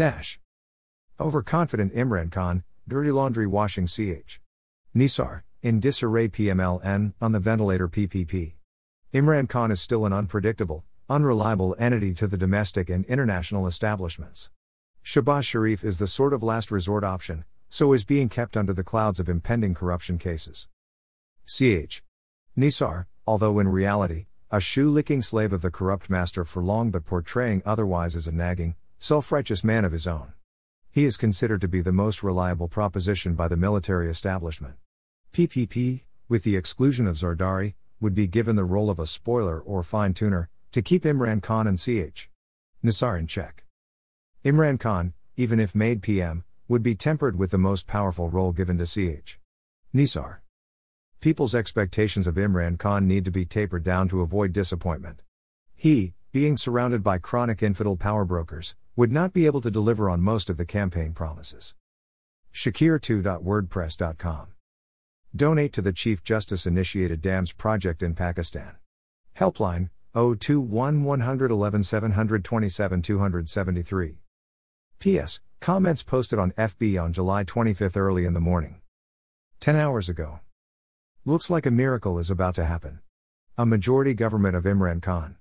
Dash. Overconfident Imran Khan, dirty laundry washing CH. Nisar, in disarray PMLN, on the ventilator PPP. Imran Khan is still an unpredictable, unreliable entity to the domestic and international establishments. Shehbaz Sharif is the sort of last resort option, so is being kept under the clouds of impending corruption cases. Ch. Nisar, although in reality, a shoe licking slave of the corrupt master for long but portraying otherwise as a nagging, self righteous man of his own. He is considered to be the most reliable proposition by the military establishment. PPP, with the exclusion of Zardari, would be given the role of a spoiler or fine tuner, to keep Imran Khan and Ch. Nisar in check. Imran Khan, even if made PM, would be tempered with the most powerful role given to Ch. Nisar. People's expectations of Imran Khan need to be tapered down to avoid disappointment. He, being surrounded by chronic infidel power brokers, would not be able to deliver on most of the campaign promises. Shakir2.wordpress.com. Donate to the Chief Justice initiated Dams project in Pakistan. Helpline 021 111 727 273. P.S. Comments posted on FB on July 25 early in the morning. 10 hours ago. Looks like a miracle is about to happen. A majority government of Imran Khan.